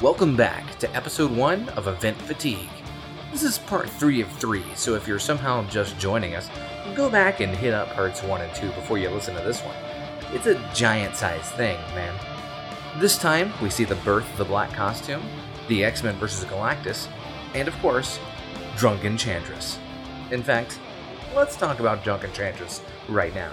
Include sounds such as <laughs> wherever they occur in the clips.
Welcome back to episode 1 of Event Fatigue. This is part 3 of 3, so if you're somehow just joining us, go back and hit up parts 1 and 2 before you listen to this one. It's a giant sized thing, man. This time, we see the birth of the black costume, the X Men vs. Galactus, and of course, Drunken Enchantress. In fact, let's talk about Drunken Enchantress right now.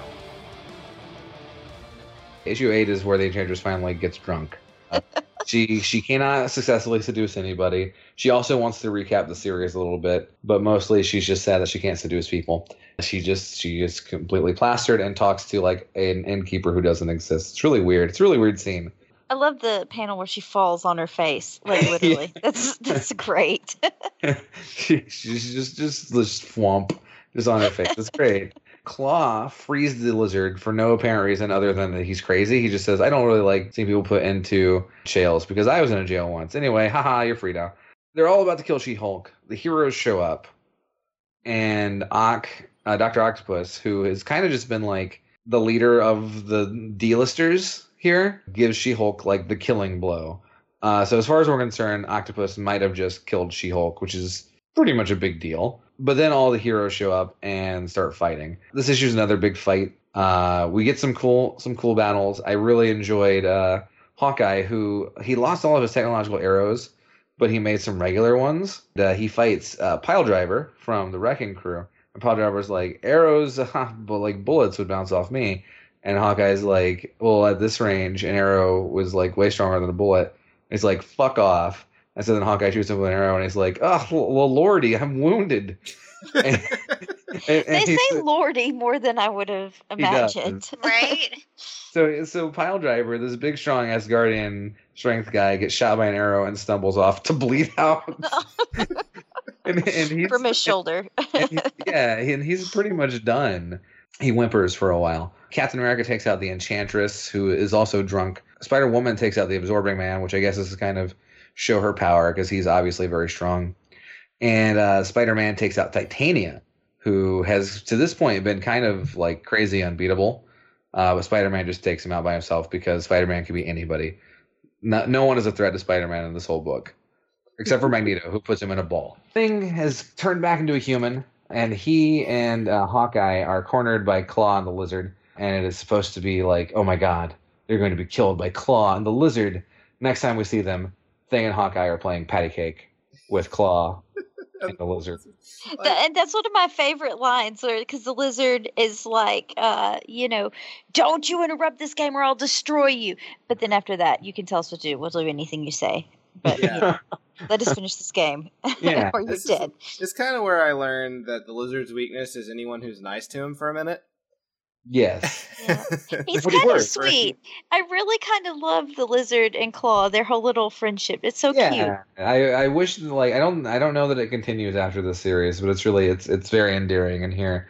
Issue eight is where the Enchantress finally gets drunk. <laughs> She she cannot successfully seduce anybody. She also wants to recap the series a little bit, but mostly she's just sad that she can't seduce people. She just she is completely plastered and talks to like an innkeeper who doesn't exist. It's really weird. It's a really weird scene. I love the panel where she falls on her face, like <laughs> literally. That's that's great. <laughs> she, she's just just just swamp just on her face. It's great. <laughs> Klaw frees the lizard for no apparent reason other than that he's crazy. He just says, I don't really like seeing people put into jails because I was in a jail once. Anyway, haha, you're free now. They're all about to kill She Hulk. The heroes show up, and Ock, uh, Dr. Octopus, who has kind of just been like the leader of the D-listers here, gives She Hulk like the killing blow. Uh, so, as far as we're concerned, Octopus might have just killed She Hulk, which is pretty much a big deal. But then all the heroes show up and start fighting. This issue is another big fight. Uh, we get some cool some cool battles. I really enjoyed uh, Hawkeye, who he lost all of his technological arrows, but he made some regular ones. Uh, he fights uh, Pile Driver from the Wrecking Crew, and Pile Driver's like arrows, <laughs> but like bullets would bounce off me. And Hawkeye's like, well, at this range, an arrow was like way stronger than a bullet. He's like, fuck off. And so then Hawkeye shoots him with an arrow, and he's like, "Oh, well, Lordy, I'm wounded." <laughs> and, and, and they say Lordy more than I would have imagined, <laughs> <laughs> right? So, so Pile Driver, this big, strong Asgardian strength guy, gets shot by an arrow and stumbles off to bleed out. and, and he's, from his shoulder. he, yeah, and he's pretty much done. He whimpers for a while. Captain America takes out the Enchantress, who is also drunk. Spider Woman takes out the Absorbing Man, which I guess is kind of show her power because he's obviously very strong. And uh, Spider Man takes out Titania, who has to this point been kind of like crazy unbeatable. Uh, but Spider Man just takes him out by himself because Spider Man can be anybody. No, no one is a threat to Spider Man in this whole book, except for Magneto, who puts him in a ball. Thing has turned back into a human, and he and uh, Hawkeye are cornered by Klaw and the Lizard. And it is supposed to be like, oh my god, they're going to be killed by Klaw and the Lizard next time we see them. Thing and Hawkeye are playing patty cake with Klaw <laughs> and the lizard. That, and that's one of my favorite lines, because the lizard is like, uh, you know, don't you interrupt this game or I'll destroy you. But then after that, you can tell us what to do. We'll do anything you say. But yeah. you know, let us finish this game, <laughs> yeah. or you're this dead. Is, it's kind of where I learned that the lizard's weakness is anyone who's nice to him for a minute. Yes. <laughs> Yeah. <laughs> He's kind of sweet. I really kind of love the lizard and Klaw. Their whole little friendship. It's so yeah. cute. I I wish like I don't I don't know that it continues after this series, but it's really it's it's very endearing in here.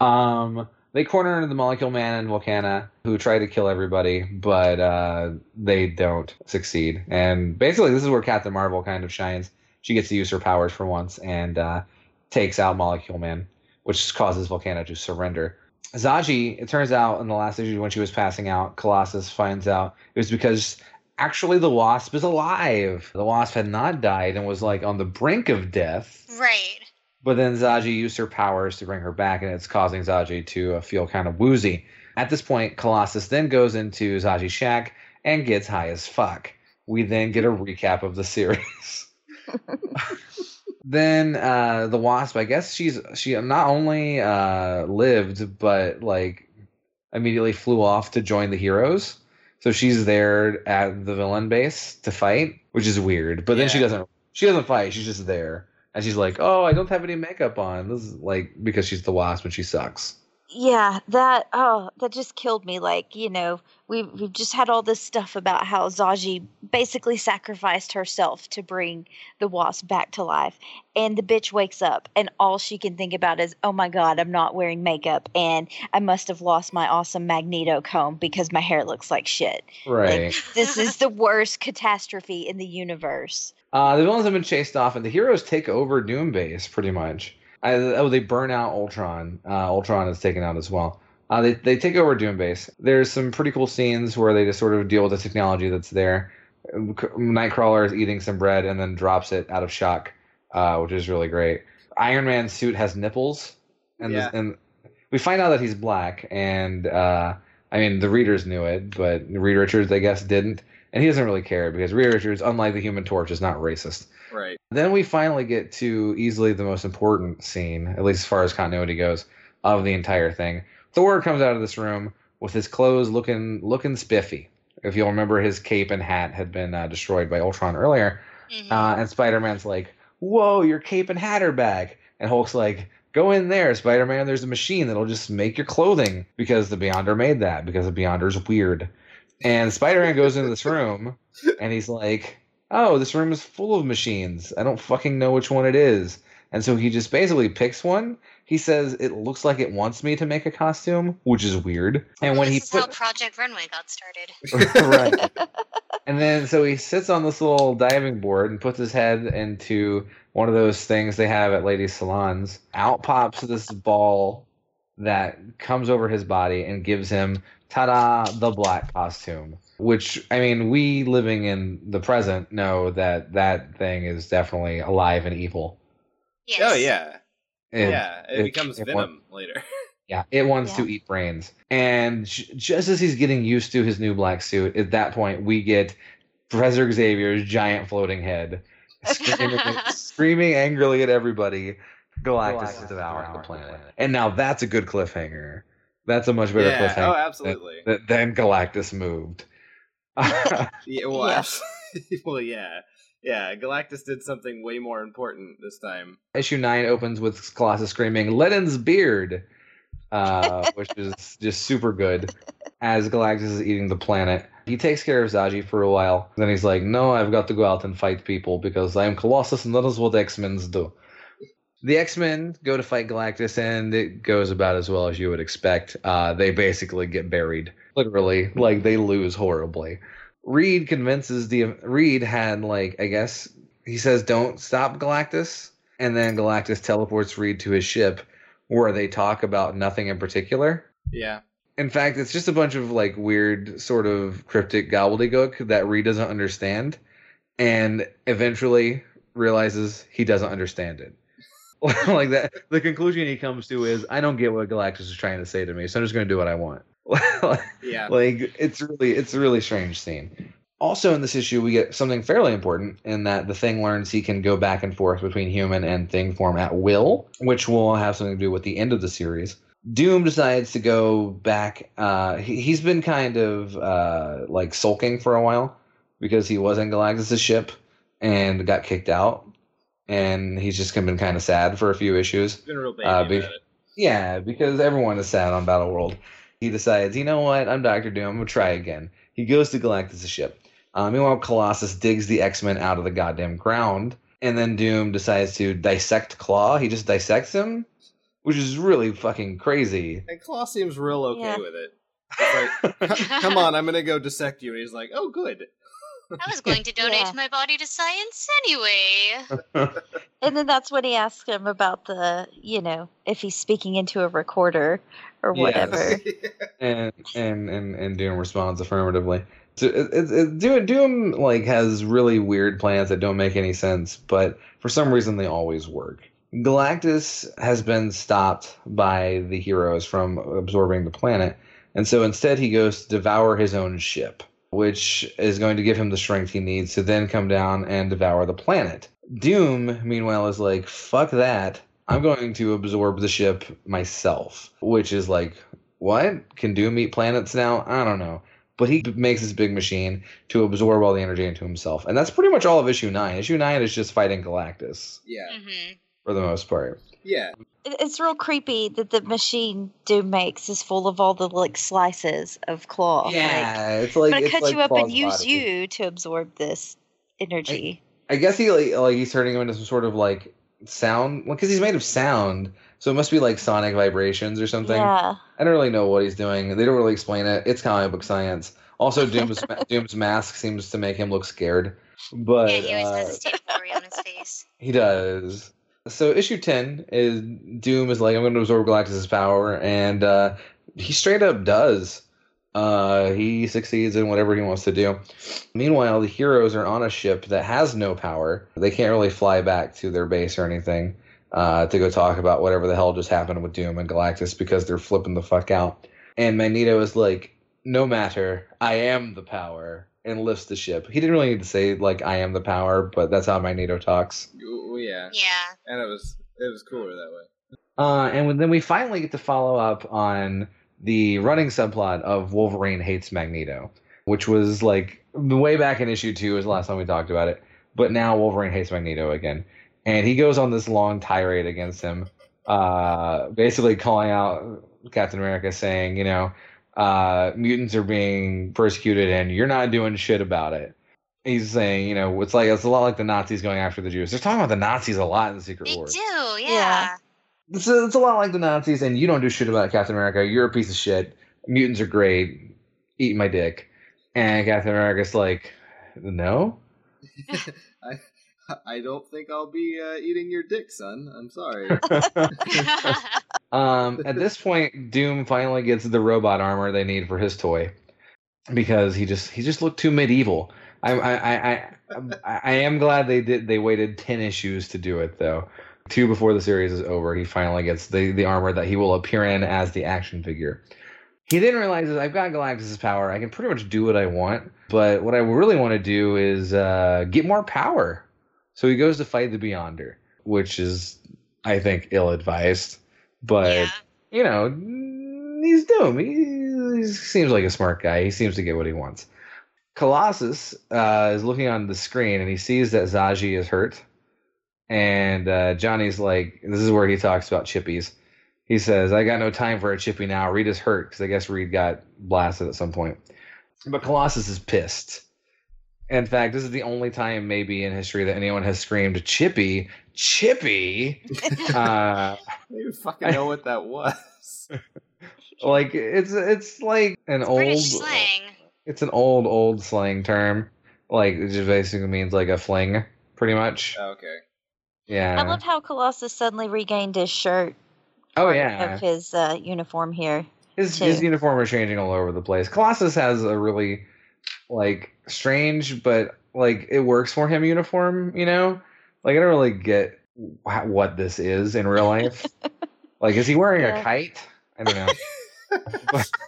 Um they corner the Molecule Man and Volcana, who try to kill everybody, but uh, they don't succeed. And basically, this is where Captain Marvel kind of shines. She gets to use her powers for once and uh, takes out Molecule Man, which causes Volcana to surrender. Zsaji, it turns out in the last issue when she was passing out, Colossus finds out it was because actually the Wasp is alive. The Wasp had not died and was like on the brink of death. Right. But then Zsaji used her powers to bring her back, and it's causing Zsaji to uh, feel kind of woozy. At this point, Colossus then goes into Zsaji's shack and gets high as fuck. We then get a recap of the series. <laughs> then uh, the wasp i guess she's she not only uh, lived but like immediately flew off to join the heroes. So she's there at the villain base to fight which is weird. But then she doesn't she doesn't fight. She's just there. And she's like oh i don't have any makeup on. This is like because she's the wasp and she sucks yeah, that oh, that just killed me. Like, you know, we've we've just had all this stuff about how Zsaji basically sacrificed herself to bring the wasp back to life. And the bitch wakes up and all she can think about is, oh my god, I'm not wearing makeup and I must have lost my awesome magneto comb because my hair looks like shit. Right. Like, this is the worst catastrophe in the universe. Uh the villains have been chased off and the heroes take over Doom Base pretty much. I, oh, they burn out Ultron. Uh, Ultron is taken out as well. Uh, they they take over Doombase. There's some pretty cool scenes where they just sort of deal with the technology that's there. Nightcrawler is eating some bread and then drops it out of shock, uh, which is really great. Iron Man's suit has nipples, and Yeah. and we find out that he's black. And uh, I mean, the readers knew it, but Reed Richards, I guess, didn't. And he doesn't really care because Reed Richards, unlike the Human Torch, is not racist. Right. Then we finally get to easily the most important scene, at least as far as continuity goes, of the entire thing. Thor comes out of this room with his clothes looking looking spiffy. If you'll remember, his cape and hat had been uh, destroyed by Ultron earlier, Mhm. uh, and Spider Man's like, "Whoa, your cape and hat are back!" And Hulk's like, "Go in there, Spider Man. There's a machine that'll just make your clothing because the Beyonder made that because the Beyonder's weird." And Spider Man goes into this room, and he's like, "Oh, this room is full of machines. I don't fucking know which one it is." And so he just basically picks one. He says it looks like it wants me to make a costume, which is weird. And when this he is how put Project Runway got started. <laughs> <laughs> right. And then so he sits on this little diving board and puts his head into one of those things they have at ladies' salons. Out pops this ball that comes over his body and gives him ta-da the black costume. Which I mean, we living in the present know that that thing is definitely alive and evil. Yes. Oh yeah. It- yeah. It, it- becomes it Venom later. <laughs> Yeah, it wants Yeah. to eat brains. And j- just as he's getting used to his new black suit, at that point, we get Professor Xavier's giant floating head screaming, <laughs> screaming angrily at everybody. Galactus, is devouring the planet. And now that's a good cliffhanger. That's a much better yeah. Oh, cliffhanger Oh, absolutely. than, than Galactus moved. <laughs> Yeah. Well. Yeah. <laughs> well. Yeah. Yeah. Galactus did something way more important this time. Issue 9 opens with Colossus screaming, Lenin's beard! Uh, <laughs> which is just super good as Galactus is eating the planet. He takes care of Zsaji for a while. Then he's like, No, I've got to go out and fight people because I'm Colossus and that is what X Men's do. The X Men go to fight Galactus and it goes about as well as you would expect. Uh, they basically get buried. Literally. Like they lose horribly. Reed convinces the. Reed had, like, I guess, he says, Don't stop Galactus. And then Galactus teleports Reed to his ship where they talk about nothing in particular. Yeah. In fact, it's just a bunch of like weird, sort of cryptic gobbledygook that Reed doesn't understand, and eventually realizes he doesn't understand it. <laughs> like that, the conclusion he comes to is, "I don't get what Galactus is trying to say to me, so I'm just going to do what I want." <laughs> Yeah. like it's really, it's a really strange scene. Also, in this issue, we get something fairly important in that the Thing learns he can go back and forth between human and Thing form at will, which will have something to do with the end of the series. Doom decides to go back. Uh, he, he's been kind of uh, like sulking for a while because he was in Galactus' ship and got kicked out, and he's just been kind of sad for a few issues. Been real baby Uh, about be- it. Yeah, because everyone is sad on Battle World. He decides, you know what? I'm Doctor Doom. I'm gonna try again. He goes to Galactus' ship. Uh, meanwhile, Colossus digs the X Men out of the goddamn ground, and then Doom decides to dissect Klaw. He just dissects him, which is really fucking crazy. And Klaw seems real okay Yeah. with it. Like, come on, I'm gonna go dissect you. And he's like, oh, good. I was <laughs> going to donate Yeah. my body to science anyway. And then that's when he asks him about the, you know, if he's speaking into a recorder or Yes. whatever. <laughs> and and and and Doom responds affirmatively. So it, it, it, Doom, Doom like has really weird plans that don't make any sense, but for some reason they always work. Galactus has been stopped by the heroes from absorbing the planet, and so instead he goes to devour his own ship, which is going to give him the strength he needs to then come down and devour the planet. Doom, meanwhile, is like, fuck that. I'm going to absorb the ship myself, which is like, what? Can Doom eat planets now? I don't know. But he makes this big machine to absorb all the energy into himself. And that's pretty much all of issue 9. Issue 9 is just fighting Galactus yeah. hmm for the most part. Yeah. It's real creepy that the machine Doom makes is full of all the like slices of Klaw. Like, Yeah, it's like I'm gonna cut like you up and use body. you to absorb this energy. I guess he like, like he's turning him into some sort of like sound because he's made of sound, so it must be like sonic vibrations or something. yeah. I don't really know what he's doing. They don't really explain it. It's comic book science. Also, <laughs> Doom's Doom's mask seems to make him look scared, but yeah, he always uh, has a state on his face. he does. So issue ten is Doom is like I'm going to absorb Galactus's power, and uh, he straight up does. Uh, he succeeds in whatever he wants to do. Meanwhile, the heroes are on a ship that has no power. They can't really fly back to their base or anything uh, to go talk about whatever the hell just happened with Doom and Galactus because they're flipping the fuck out. And Magneto is like, "No matter, I am the power," and lifts the ship. He didn't really need to say like, "I am the power," but that's how Magneto talks. Oh, yeah. Yeah. And it was it was cooler that way. Uh, and then we finally get to follow up on the running subplot of Wolverine hates Magneto, which was like way back in issue two was the last time we talked about it. But now Wolverine hates Magneto again, and he goes on this long tirade against him, uh, basically calling out Captain America, saying, you know, uh, mutants are being persecuted and you're not doing shit about it. He's saying, you know, it's like it's a lot like the Nazis going after the Jews. They're talking about the Nazis a lot in the Secret They Wars. do, yeah. It's a, it's a lot like the Nazis, and you don't do shit about Captain America. You're a piece of shit. Mutants are great. Eat my dick. And Captain America's like, no. <laughs> I I don't think I'll be uh, eating your dick, son. I'm sorry. <laughs> <laughs> Um, <laughs> at this point, Doom finally gets the robot armor they need for his toy because he just he just looked too medieval. I I I, I, I am glad they did they waited ten issues to do it though. Two before the series is over, he finally gets the the armor that he will appear in as the action figure. He then realizes I've got Galactus' power. I can pretty much do what I want, but what I really want to do is uh, get more power. So he goes to fight the Beyonder, which is, I think, ill advised. But yeah. you know, he's Doom. He, he seems like a smart guy. He seems to get what he wants. Colossus uh, is looking on the screen and he sees that Zsaji is hurt. And uh, Johnny's like, this is where he talks about chippies. He says, I got no time for a chippy now. Reed is hurt because I guess Reed got blasted at some point. But Colossus is pissed. In fact, this is the only time maybe in history that anyone has screamed, Chippy, Chippy. <laughs> uh, I don't fucking know what that was. <laughs> like it's it's like an old slang. it's an old old slang term like it just basically means like a fling pretty much okay. yeah I love how Colossus suddenly regained his shirt oh yeah of his uh, uniform here. his, too. his uniform is changing all over the place colossus has a really like strange but like it works for him uniform you know like i don't really get wh- what this is in real life <laughs> like is he wearing a kite i don't know But- <laughs>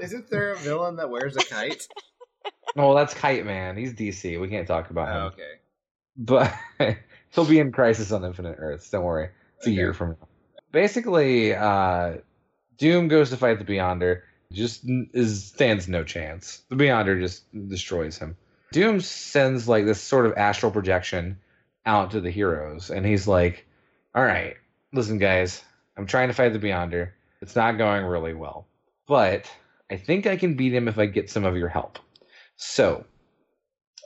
Isn't there a villain that wears a kite? <laughs> well that's kite man he's dc we can't talk about him Oh, okay. but he'll be in Crisis on Infinite Earths. Don't worry, it's a year from now. Basically, uh, Doom goes to fight the Beyonder. Just is stands no chance. The Beyonder just destroys him. Doom sends like this sort of astral projection out to the heroes, and he's like, "All right, listen, guys, I'm trying to fight the Beyonder. It's not going really well, but I think I can beat him if I get some of your help. So,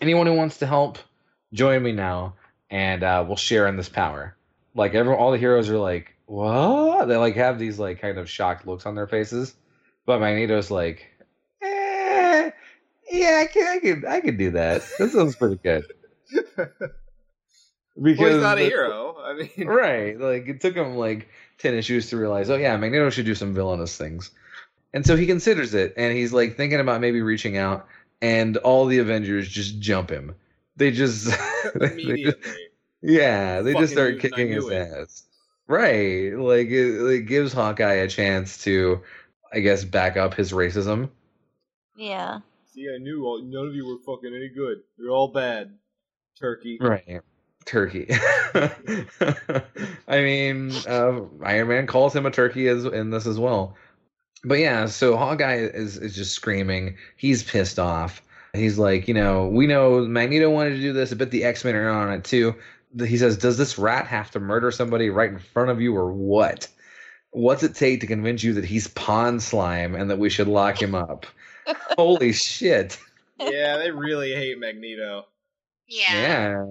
anyone who wants to help, join me now, and uh, we'll share in this power." Like everyone, all the heroes are like, "What?" They like have these like kind of shocked looks on their faces, but Magneto's like, eh, "Yeah, I can, I can, I can do that. That sounds pretty good." <laughs> Because well, he's not a hero. I mean, <laughs> right? Like it took him like ten issues to realize, oh yeah, Magneto should do some villainous things, and so he considers it, and he's like thinking about maybe reaching out, and all the Avengers just jump him. They just, <laughs> they just immediately. yeah, they just start kicking his it. ass. Right, like it, it gives Hawkeye a chance to, I guess, back up his racism. Yeah. See, I knew all, none of you were fucking any good. You're all bad. Turkey. Right. Turkey. <laughs> I mean, uh, Iron Man calls him a turkey as in this as well. But yeah, so Hawkeye is is just screaming. He's pissed off. He's like, you know, we know Magneto wanted to do this. I bet the X Men are on it too. He says, "Does this rat have to murder somebody right in front of you, or what? What's it take to convince you that he's Pond Slime and that we should lock him up?" <laughs> Holy shit! yeah, they really hate Magneto. Yeah. Yeah.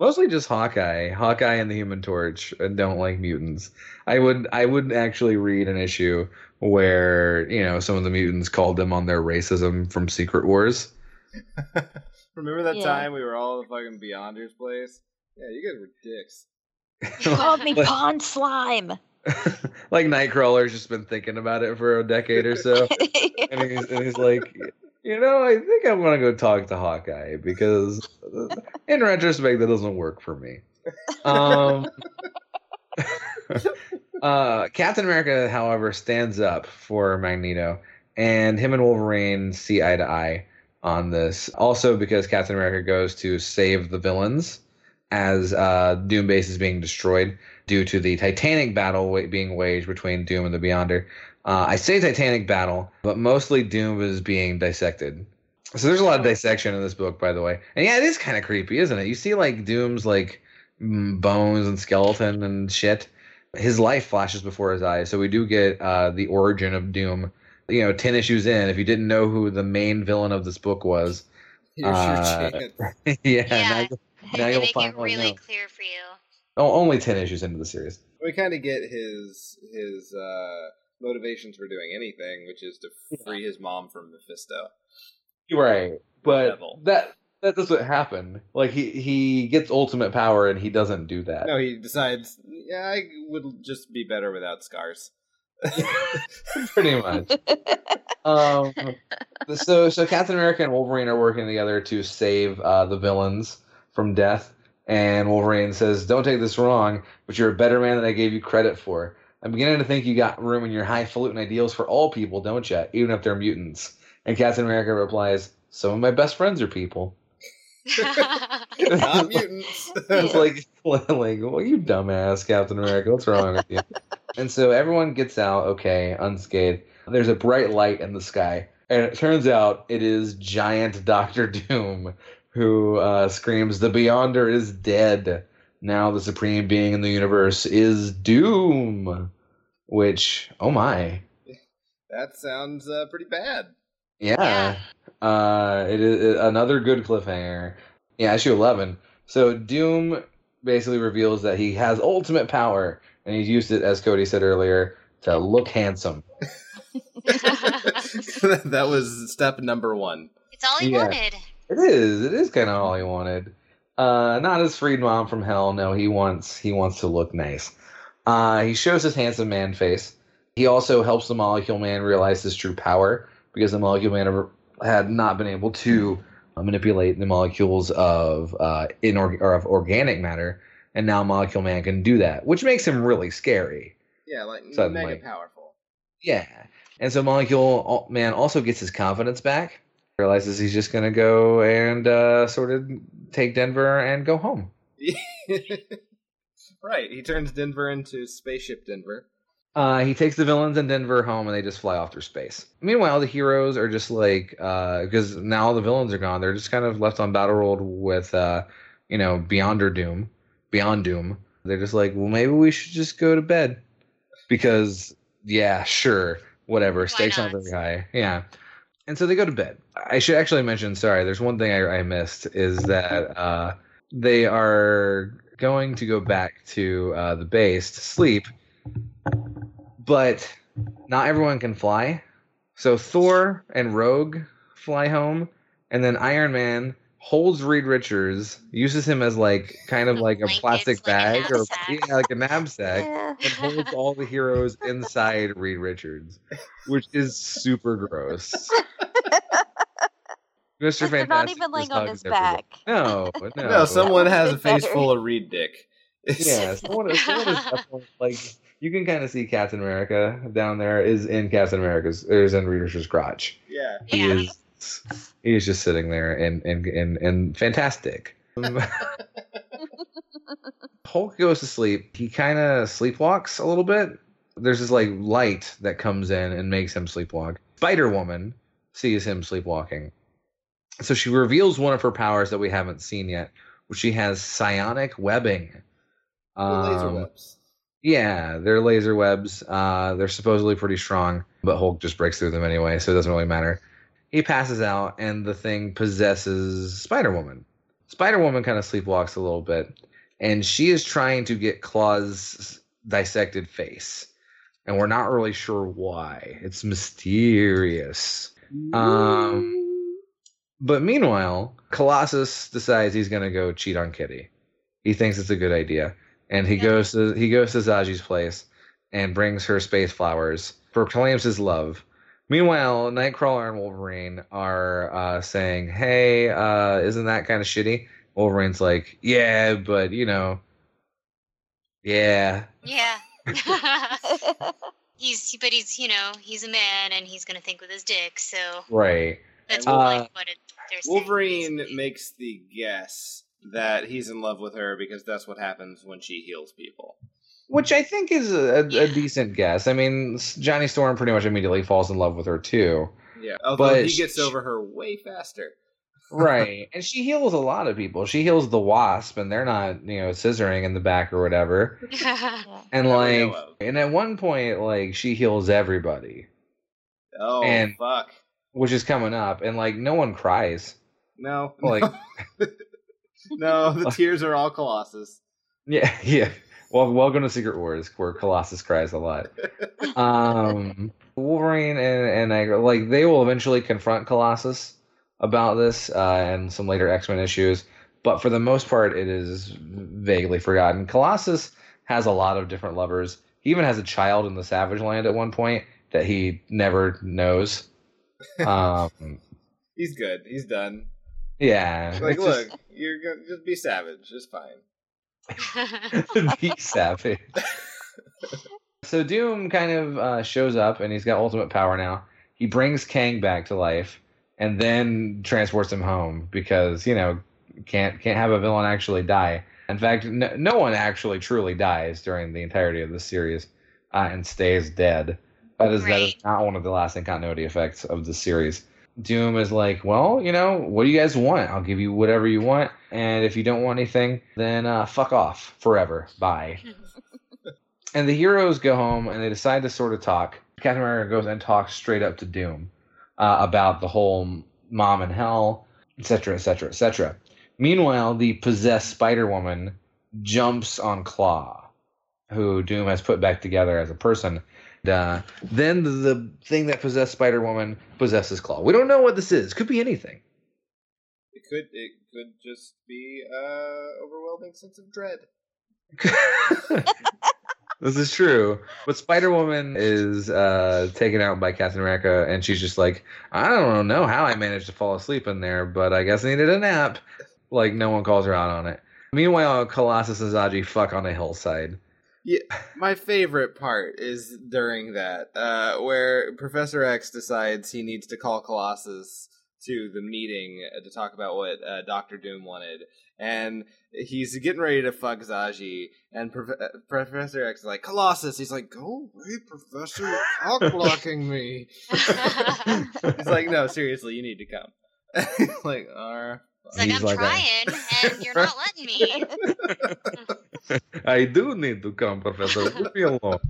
Mostly just Hawkeye. Hawkeye and the Human Torch and don't like mutants. I would I would actually read an issue where, you know, some of the mutants called them on their racism from Secret Wars. <laughs> Remember that Yeah. time we were all at the fucking Beyonders place? Yeah, you guys were dicks. He called me <laughs> pond slime. <laughs> like Nightcrawler's just been thinking about it for a decade or so, and he's and he's like, you know, I think I'm gonna go talk to Hawkeye because, <laughs> in retrospect, that doesn't work for me. Um, <laughs> uh, Captain America, however, stands up for Magneto, and him and Wolverine see eye to eye on this. Also, because Captain America goes to save the villains as uh, Doom Base is being destroyed due to the Titanic battle wa- being waged between Doom and the Beyonder. Uh, I say Titanic battle, but mostly Doom is being dissected. So there's a lot of dissection in this book, by the way. And yeah, it is kind of creepy, isn't it? You see like Doom's like mm, bones and skeleton and shit. His life flashes before his eyes. So we do get uh, the origin of Doom. You know, ten issues in, if you didn't know who the main villain of this book was, <laughs> Here's Uh, your chance. yeah, Yeah. now, you- now They you'll make it finally really know. clear for you. Oh, only ten issues into the series. We kind of get his his uh, motivations for doing anything, which is to free his mom from Mephisto. Right, but that that doesn't happen. Like he he gets ultimate power and he doesn't do that. No, he decides, yeah, I would just be better without scars. <laughs> pretty much. um, so so Captain America and Wolverine are working together to save uh, the villains from death. And Wolverine says, "Don't take this wrong, but you're a better man than I gave you credit for. I'm beginning to think you got room in your highfalutin ideals for all people, don't you? Even if they're mutants." And Captain America replies, "Some of my best friends are people." Not <laughs> mutants. It's like, <laughs> like, well, you dumbass, Captain America. What's wrong with you? and so everyone gets out okay, unscathed. There's a bright light in the sky, and it turns out it is giant <laughs> Doctor Doom who uh, screams, "The Beyonder is dead." Now the supreme being in the universe is Doom. Which, oh my, that sounds uh, pretty bad. yeah. Uh, it is another good cliffhanger. Yeah, issue eleven. So Doom basically reveals that he has ultimate power, and he's used it, as Cody said earlier, to look handsome. <laughs> <laughs> that was step number one. it's all he Yeah. wanted. It is. It is kind of all he wanted. Uh, not his freed mom from hell. No, he wants he wants to look nice. Uh, he shows his handsome man face. He also helps the Molecule Man realize his true power because the Molecule Man had not been able to uh, manipulate the molecules of uh, inorg- or of organic matter, and now Molecule Man can do that, which makes him really scary. Yeah, like Suddenly. mega powerful. Yeah. And so Molecule Man also gets his confidence back, realizes he's just going to go and uh, sort of take Denver and go home. <laughs> right, he turns Denver into spaceship Denver. Uh, he takes the villains in Denver home and they just fly off through space. Meanwhile, the heroes are just like, because now all the villains are gone, they're just kind of left on Battle World with, uh, you know, Beyonder Doom, Beyond Doom. They're just like, well, maybe we should just go to bed. Because, yeah, sure, whatever. Why Stakes aren't not? very high. Yeah. And so they go to bed. I should actually mention, sorry, there's one thing I, I missed is that uh, they are going to go back to uh, the base to sleep, but not everyone can fly. So Thor and Rogue fly home, and then Iron Man holds Reed Richards, uses him as like kind of like a plastic like a bag or yeah, like a knapsack Yeah. and holds all the heroes inside <laughs> Reed Richards, which is super gross. <laughs> Mr. They're Fantastic. not even laying on his back. No, <laughs> no. No, someone has a face better. full of Reed dick. <laughs> Yeah, someone, is- someone is definitely like you can kind of see Captain America down there is in Captain America's or is in Reed Richards' crotch. yeah. He Yeah. is he is just sitting there and and and, and fantastic. <laughs> Hulk goes to sleep. He kind of sleepwalks a little bit. There's this like light that comes in and makes him sleepwalk. Spider Woman sees him sleepwalking, so she reveals one of her powers that we haven't seen yet, which she has psionic webbing. The laser Um, webs. yeah, they're laser webs. Uh, they're supposedly pretty strong, but Hulk just breaks through them anyway, so it doesn't really matter. He passes out, and the thing possesses Spider Woman. Spider Woman kind of sleepwalks a little bit, and she is trying to get Klaw's dissected face, and we're not really sure why. It's mysterious. Um, but meanwhile, Colossus decides he's going to go cheat on Kitty. He thinks it's a good idea, and he Yeah. goes to he goes to Zsaji's place, and brings her space flowers, proclaims his love. Meanwhile, Nightcrawler and Wolverine are uh, saying, "Hey, uh, isn't that kind of shitty?" Wolverine's like, "Yeah, but you know, yeah, Yeah. <laughs> <laughs> he's but he's you know he's a man and he's gonna think with his dick. So right." that's Uh, like what it, they're Wolverine basically. makes the guess that he's in love with her because that's what happens when she heals people. Which I think is a, a Yeah. decent guess. I mean, Johnny Storm pretty much immediately falls in love with her too. Yeah, although But he sh- gets over her way faster. <laughs> right and she heals a lot of people she heals the wasp and they're not you know scissoring in the back or whatever <laughs> Yeah. and like and at one point like she heals everybody Oh And- fuck! Which is coming up and like no one cries. No, Like- <laughs> no, the <laughs> tears are all Colossus. yeah <laughs> yeah. Well welcome to secret wars where colossus cries a lot. Um wolverine and and I, like they will eventually confront colossus about this uh and some later x-men issues but for the most part it is vaguely forgotten. Colossus has a lot of different lovers. He even has a child in the savage land at one point that he never knows um <laughs> He's good. He's done. yeah Like, it's just- look, you're gonna just be savage. It's fine. <laughs> be savage. so Doom kind of uh, shows up, and he's got ultimate power now. He brings Kang back to life, and then transports him home because you know can't can't have a villain actually die. In fact, no, no one actually truly dies during the entirety of the series uh, and stays dead. That is that is not one of the lasting continuity effects of the series. Doom is like, well, you know, what do you guys want? I'll give you whatever you want, and if you don't want anything, then uh, fuck off forever. Bye. <laughs> and the heroes go home and they decide to sort of talk. Captain America goes and talks straight up to Doom uh, about the whole mom in hell, etc., etc., etc. Meanwhile, the possessed Spider Woman jumps on Klaw, who Doom has put back together as a person. And, uh, then the, the thing that possessed Spider Woman possesses Klaw. We don't know what this is. Could be anything. It could. It could just be uh overwhelming sense of dread. <laughs> <laughs> this is true. But Spider Woman is uh, taken out by Captain America, and she's just like, I don't know how I managed to fall asleep in there, but I guess I needed a nap. Like, no one calls her out on it. Meanwhile, Colossus and Zsaji fuck on a hillside. My favorite part is during that, uh, where Professor X decides he needs to call Colossus to the meeting uh, to talk about what uh, Doctor Doom wanted, and he's getting ready to fuck Zsaji, and Prof- uh, Professor X is like, Colossus, he's like, go away, Professor, you're <laughs> cock blocking me. <laughs> He's like, no, seriously, you need to come. <laughs> like, alright. It's like He's I'm like trying, and you're not letting me. <laughs> I do need to come, Professor. Leave me alone.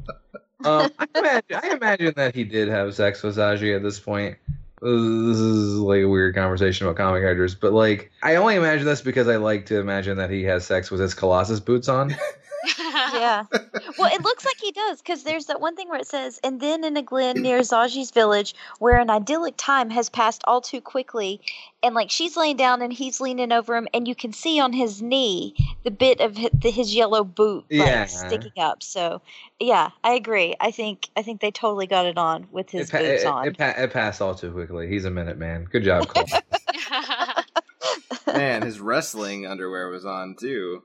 Um, I, imagine, I imagine that he did have sex with Zsaji at this point. This is like a weird conversation about comic characters, but like I only imagine this because I like to imagine that he has sex with his Colossus boots on. Yeah. Well, it looks like he does because there's that one thing where it says, and then in a glen near Zsaji's village, where an idyllic time has passed all too quickly, and like she's laying down and he's leaning over him, and you can see on his knee the bit of his, the, his yellow boot like, Yeah. sticking up. So, yeah, I agree. I think I think they totally got it on with his it, pa- boots it, on. it, pa- it passed all too quickly. He's a minute man. Good job, Cole. <laughs> Man, his wrestling underwear was on too.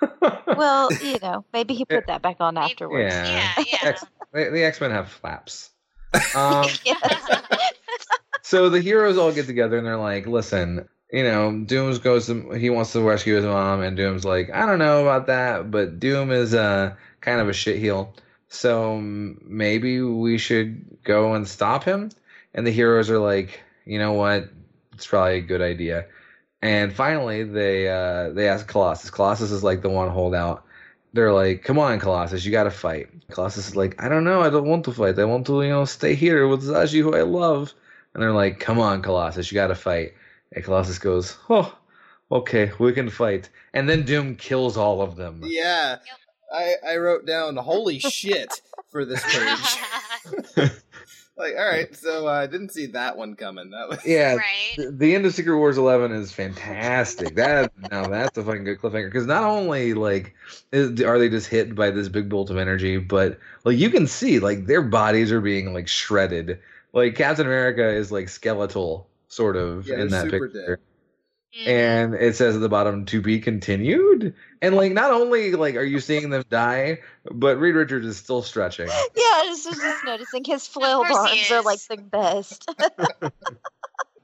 <laughs> well, you know, maybe he put that back on afterwards. Yeah. yeah, yeah. X- the, the X Men have flaps. <laughs> Um, So the heroes all get together and they're like, "Listen, you know, Dooms goes to he wants to rescue his mom, and Doom's like, I don't know about that, but Doom is uh kind of a shitheel, so maybe we should go and stop him." And the heroes are like, "You know what? It's probably a good idea." And finally, they uh they ask Colossus. Colossus is like the one holdout. They're like, "Come on, Colossus, you got to fight." Colossus is like, "I don't know, I don't want to fight. I want to, you know, stay here with Zsaji, who I love." And they're like, "Come on, Colossus, you got to fight." And Colossus goes, "Oh, okay, we can fight." And then Doom kills all of them. Yeah. I, I wrote down holy shit for this page. <laughs> <laughs> like, all right, so I uh, didn't see that one coming. That was Yeah, right. the, the end of Secret Wars 11 is fantastic. That now that's a fucking good cliffhanger because not only like is, are they just hit by this big bolt of energy, but like you can see like their bodies are being like shredded. Like Captain America is like skeletal sort of Yeah, in that super picture. Mhm. And it says at the bottom to be continued. And like not only like are you seeing them die, but Reed Richards is still stretching. Yeah, I just was just noticing his flailed course arms are like the best. <laughs> <laughs>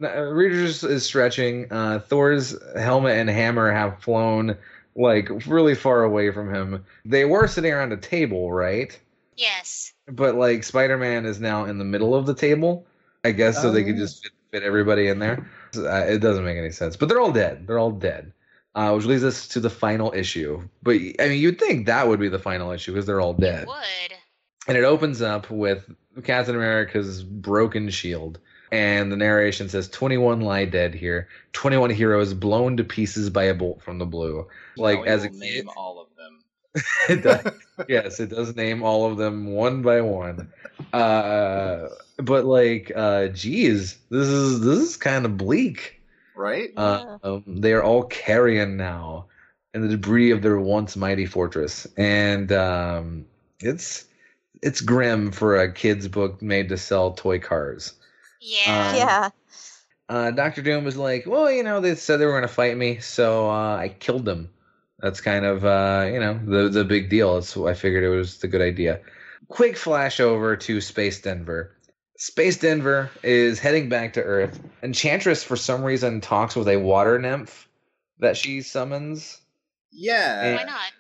Uh, Reed Richards is stretching. Uh, Thor's helmet and hammer have flown like really far away from him. They were sitting around a table, right? Yes. But like Spider Man is now in the middle of the table, I guess, so they could Oh. just fit, fit everybody in there. So, uh, it doesn't make any sense. But they're all dead. They're all dead. Uh, which leads us to the final issue. But I mean, you'd think that would be the final issue because they're all dead. Would. And it opens up with Captain America's broken shield. And the narration says 21 lie dead here. 21 heroes blown to pieces by a bolt from the blue. Like Now we as a will kid, name all of them. <laughs> it does, yes, it does name all of them one by one. Uh, but like, uh, geez, this is this is kind of bleak. right? Uh, um, they are all carrion now in the debris of their once mighty fortress, and um, it's it's grim for a kid's book made to sell toy cars. Yeah. Um, yeah. Uh, Doctor Doom was like, "Well, you know, they said they were going to fight me, so uh, I killed them." That's kind of uh, you know the the big deal. It's I figured it was the good idea. Quick flash over to Space Denver. Space Denver is heading back to Earth. Enchantress, for some reason, talks with a water nymph that she summons, yeah. Why not?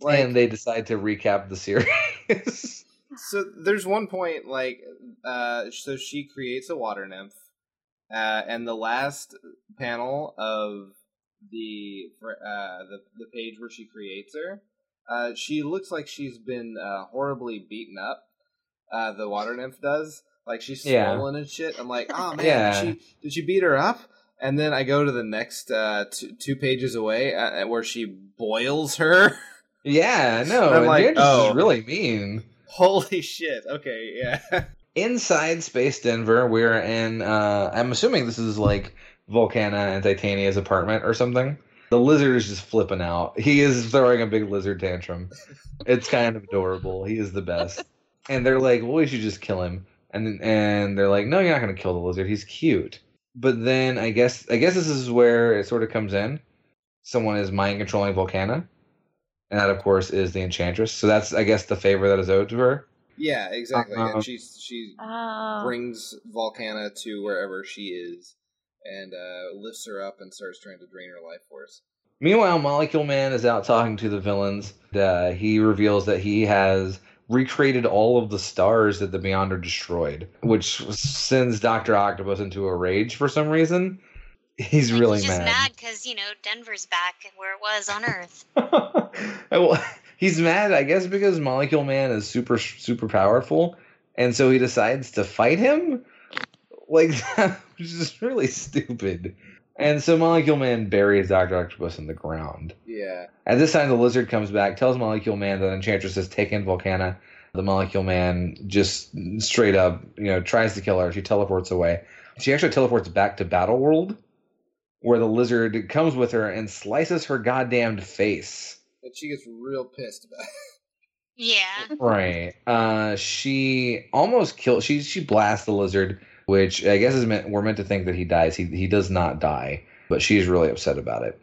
Like, and they decide to recap the series. <laughs> So there's one point like uh so she creates a water nymph uh and the last panel of the uh the the page where she creates her uh she looks like she's been uh horribly beaten up uh the water nymph does like she's Yeah. swollen and shit I'm like oh man Yeah. did she did she beat her up and then I go to the next uh two, two pages away uh, where she boils her yeah, <laughs> no, I'm like, oh. really mean. holy shit okay yeah <laughs> inside Space Denver, we're in. Uh, I'm assuming this is like Volcana and Titania's apartment or something. The lizard is just flipping out. He is throwing a big lizard tantrum. It's kind of adorable. He is the best. And they're like, "Well, we should just kill him." And and they're like, "No, you're not going to kill the lizard. He's cute." But then I guess I guess this is where it sort of comes in. Someone is mind controlling Volcana, and that of course is the Enchantress. So that's I guess the favor that is owed to her. Yeah, exactly. Uh-uh. And she she Oh. brings Volcana to wherever she is and uh, lifts her up and starts trying to drain her life force. Meanwhile, Molecule Man is out talking to the villains. Uh, he reveals that he has recreated all of the stars that the Beyonder destroyed, which sends Doctor Octopus into a rage for some reason. He's Like, really he's just mad. because you know Denver's back where it was on Earth. <laughs> well, he's mad, I guess, because Molecule Man is super super powerful, and so he decides to fight him. Like <laughs> that was just really stupid. And so Molecule Man buries Doctor Octopus in the ground. Yeah. At this time, the lizard comes back, tells Molecule Man that Enchantress has taken Volcana. The Molecule Man just straight up, you know, tries to kill her. She teleports away. She actually teleports back to Battle World, where the lizard comes with her and slices her goddamned face. And she gets real pissed about it. Yeah. Right. Uh, she almost kills. She she blasts the lizard, which I guess is meant. We're meant to think that he dies. He he does not die, but she's really upset about it.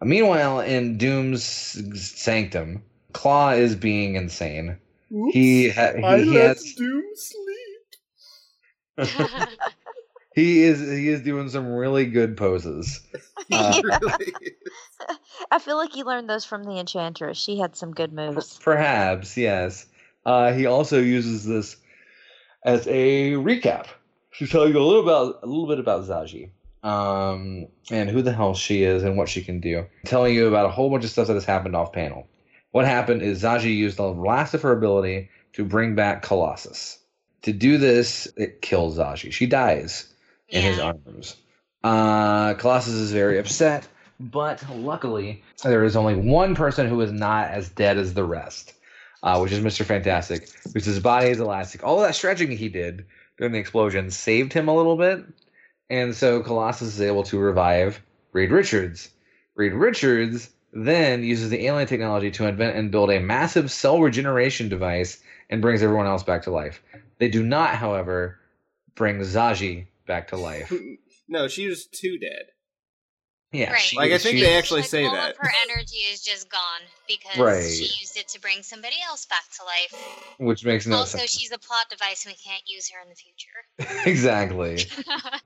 Meanwhile, in Doom's sanctum, Klaw is being insane. He ha- he, he has Doom sleep. <laughs> he is he is doing some really good poses. <laughs> Uh, really? I feel like he learned those from the Enchantress. She had some good moves. Perhaps yes. Uh, he also uses this as a recap to tell you a little about a little bit about Zsaji, um, and who the hell she is and what she can do. Telling you about a whole bunch of stuff that has happened off panel. What happened is Zsaji used the last of her ability to bring back Colossus. To do this, it kills Zsaji. She dies in his arms. Uh, Colossus is very upset, but luckily there is only one person who is not as dead as the rest. uh, which is Mr. Fantastic, because his body is elastic. All that stretching he did during the explosion saved him a little bit, and so Colossus is able to revive Reed Richards. Reed Richards then uses the alien technology to invent and build a massive cell regeneration device and brings everyone else back to life. They do not, however, bring Zsaji back to life. <laughs> no, she was too dead. Yeah, Right. she- Like, I think she- they actually like, say all that. of her energy is just gone because Right. she used it to bring somebody else back to life. which makes no also, sense. Also, she's a plot device, and we can't use her in the future. <laughs> <laughs> exactly.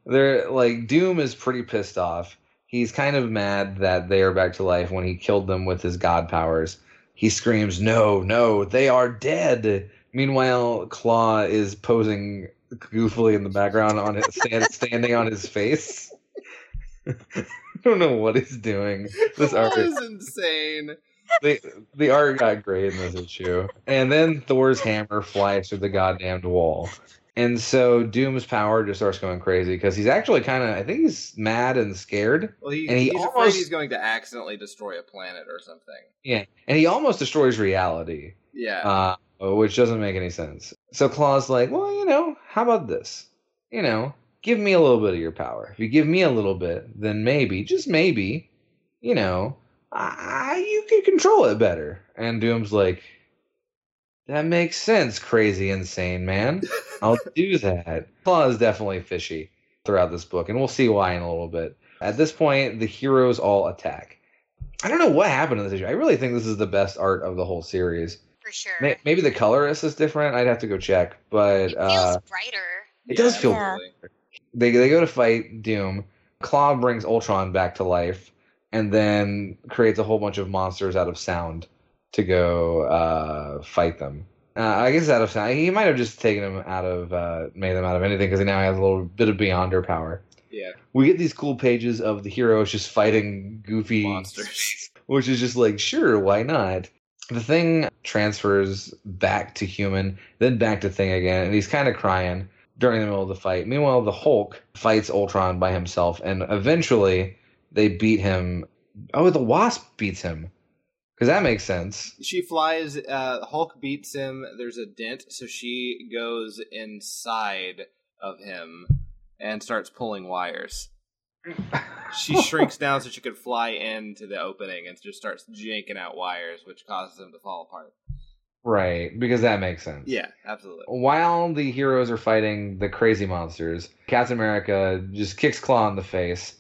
They're like Doom is pretty pissed off. He's kind of mad that they are back to life when he killed them with his god powers. He screams, "No, no, they are dead!" Meanwhile, Klaw is posing goofily in the background on his stand, standing on his face. <laughs> I don't know what he's doing. This art, is insane. the, the art got great in this issue. And then Thor's hammer flies through the goddamned wall. And so Doom's power just starts going crazy because he's actually kind of, I think he's mad and scared. Well, he, And he he's afraid almost- he's going to accidentally destroy a planet or something. Yeah. And he almost destroys reality, Yeah. uh, which doesn't make any sense. So Klaw's like, well, you know, how about this? You know, give me a little bit of your power. If you give me a little bit, then maybe, just maybe, you know, I, you can control it better. And Doom's like, that makes sense, crazy, insane man. I'll do that. Klaw is definitely fishy throughout this book, and we'll see why in a little bit. At this point, the heroes all attack. I don't know what happened in this issue. I really think this is the best art of the whole series. For sure. May- Maybe the colorist is different. I'd have to go check, but it feels uh, brighter. it does feel Yeah. absolutely. They they go to fight Doom. Klaw brings Ultron back to life, and then creates a whole bunch of monsters out of sound to go uh, fight them. Uh, I guess out of sound. He might have just taken them out of, uh, made them out of anything because he now has a little bit of Beyonder power. Yeah. We get these cool pages of the heroes just fighting goofy Monsters. <laughs> which is just like, sure, why not? The thing transfers back to human, then back to thing again, and he's kind of crying during the middle of the fight. Meanwhile, the Hulk fights Ultron by himself, and eventually they beat him. Oh, the Wasp beats him. Because that makes sense. She flies. Uh, Hulk beats him. There's a dent, so she goes inside of him and starts pulling wires. She <laughs> shrinks down so she could fly into the opening and just starts janking out wires, which causes him to fall apart. Right, because that makes sense. Yeah, absolutely. While the heroes are fighting the crazy monsters, Captain America just kicks Klaw in the face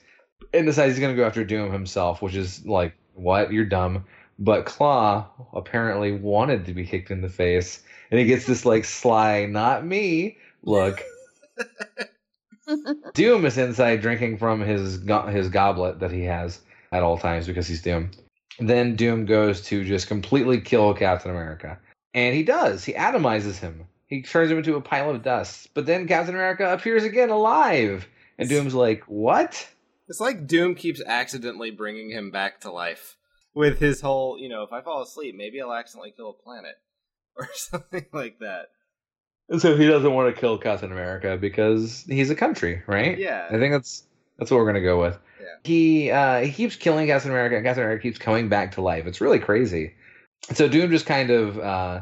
and decides he's going to go after Doom himself, which is like, what? You're dumb. But Klaw apparently wanted to be kicked in the face, and he gets this like sly, not me look. <laughs> Doom is inside drinking from his go- his goblet that he has at all times because he's Doom. Then Doom goes to just completely kill Captain America. And he does. He atomizes him. He turns him into a pile of dust. But then Captain America appears again alive. And Doom's like, "What?" It's like Doom keeps accidentally bringing him back to life with his whole, you know, if I fall asleep, maybe I'll accidentally kill a planet <laughs> or something like that. And so he doesn't want to kill Captain America because he's a country, right? Yeah. I think that's that's what we're gonna go with. Yeah. He uh, he keeps killing Captain America, and Captain America keeps coming back to life. It's really crazy. So Doom just kind of uh,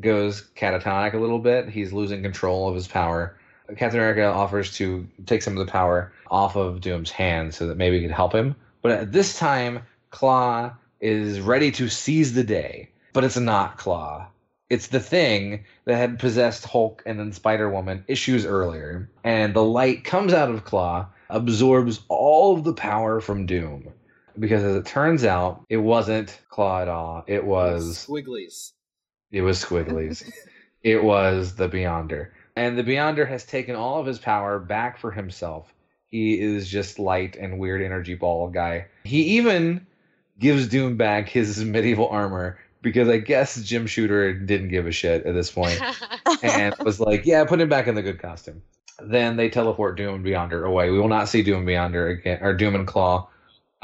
goes catatonic a little bit. He's losing control of his power. Captain America offers to take some of the power off of Doom's hands so that maybe he could help him. But at this time, Klaw is ready to seize the day. But it's not Klaw. It's the thing that had possessed Hulk and then Spider Woman issues earlier. And the light comes out of Klaw, absorbs all of the power from Doom. Because as it turns out, it wasn't Klaw at all. It was Squigglies. it was Squigglies. <laughs> it was the Beyonder. And the Beyonder has taken all of his power back for himself. He is just light and weird energy ball guy. He even gives Doom back his <laughs> medieval armor because I guess Jim Shooter didn't give a shit at this point <laughs> and was like, "Yeah, put him back in the good costume." Then they teleport Doom and Beyonder away. We will not see Doom and Beyonder again, or Doom and Klaw,